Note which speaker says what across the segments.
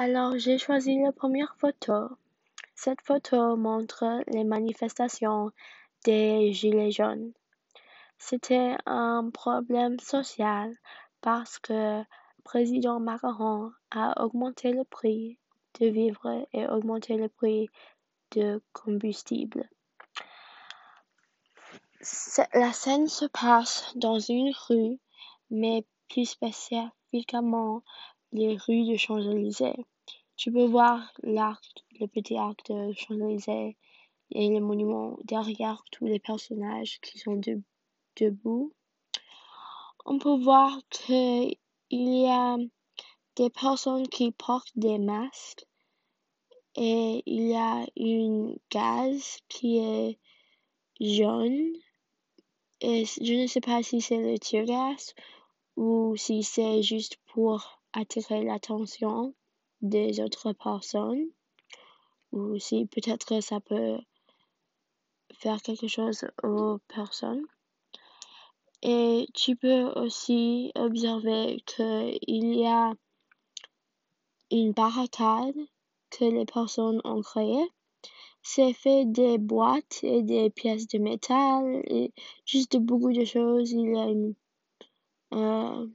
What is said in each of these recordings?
Speaker 1: Alors, j'ai choisi la première photo. Cette photo montre les manifestations des Gilets jaunes. C'était un problème social parce que président Macron a augmenté le prix de vivre et augmenté le prix de combustible. La scène se passe dans une rue, mais plus spécifiquement les rues de Champs-Élysées. Tu peux voir l'arc, le petit arc de Champs-Élysées et les monuments derrière tous les personnages qui sont debout. On peut voir qu'il y a des personnes qui portent des masques et il y a une gaz qui est jaune et je ne sais pas si c'est le tear gas ou si c'est juste pour attirer l'attention des autres personnes ou si peut-être ça peut faire quelque chose aux personnes. Et tu peux aussi observer qu'il y a une barricade que les personnes ont créée. C'est fait des boîtes et des pièces de métal et juste beaucoup de choses. Il y a euh,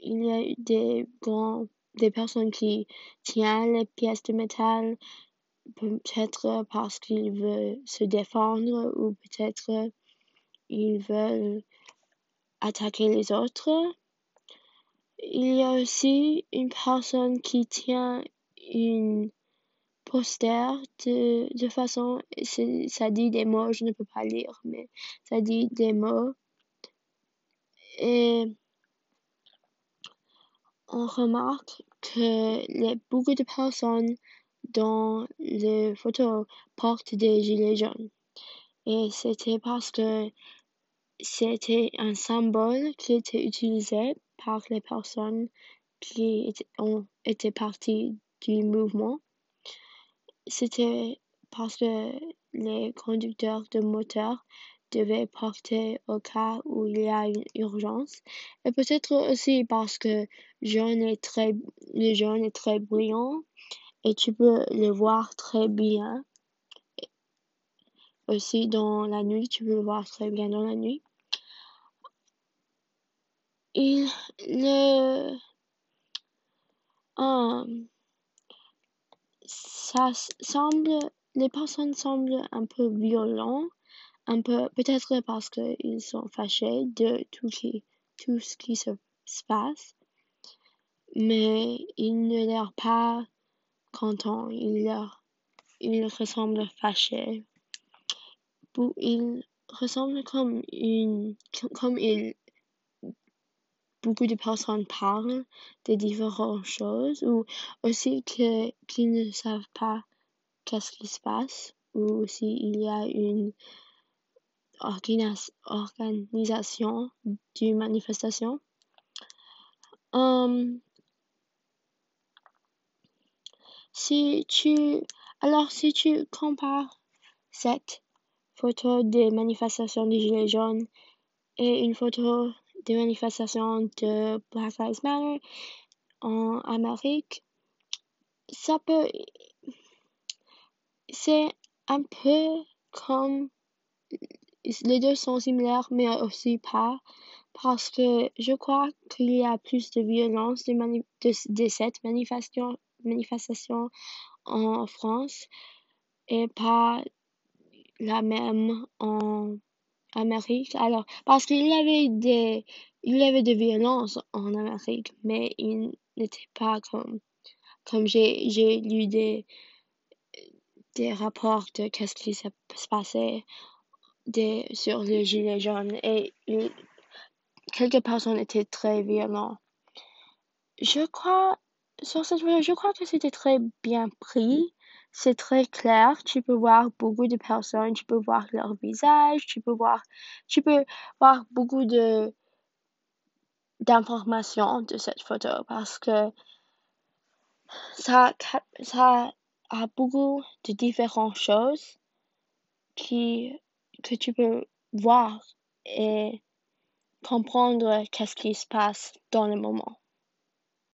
Speaker 1: il y a des grands, des personnes qui tiennent les pièces de métal, peut-être parce qu'ils veulent se défendre ou peut-être ils veulent attaquer les autres. Il y a aussi une personne qui tient une poster de, de façon, ça dit des mots, je ne peux pas lire, mais ça dit des mots. Et on remarque que les, beaucoup de personnes dans les photos portent des gilets jaunes. Et c'était parce que c'était un symbole qui était utilisé par les personnes qui ont été parties du mouvement. C'était parce que les conducteurs de moteurs devaient porter au cas où il y a une urgence. Et peut-être aussi parce que est très, le jaune est très brillant et tu peux le voir très bien. Aussi dans la nuit, tu peux le voir très bien dans la nuit. Il le um, ça semble les personnes semblent un peu violents, un peu peut-être parce qu'ils sont fâchés de tout ce qui se, passe, mais ils ne l'air pas contents, ils leur ils ressemblent fâchés. Ils ressemblent comme une comme ils beaucoup de personnes parlent de différentes choses ou aussi qu'ils ne savent pas qu'est-ce qui se passe ou s'il y a une organisation d'une manifestation. Um, si tu alors si tu compares cette photo des manifestations des Gilets jaunes et une photo des manifestations de Black Lives Matter en Amérique, ça peut, c'est un peu comme, les deux sont similaires, mais aussi pas, parce que je crois qu'il y a plus de violence de, de, cette manifestation, en France et pas la même en Amérique. Alors, parce qu'il y avait des, il y avait violences en Amérique, mais il n'était pas comme, comme j'ai, j'ai lu des, des rapports de qu'est-ce qui se passait des, sur les gilets jaunes et quelques personnes étaient très violentes. Je crois, sur cette je crois que c'était très bien pris c'est très clair. Tu peux voir beaucoup de personnes, tu peux voir leur visage, tu peux voir, tu peux voir beaucoup de d'informations de cette photo parce que ça, ça a beaucoup de différentes choses qui, que tu peux voir et comprendre qu'est-ce qui se passe dans le moment.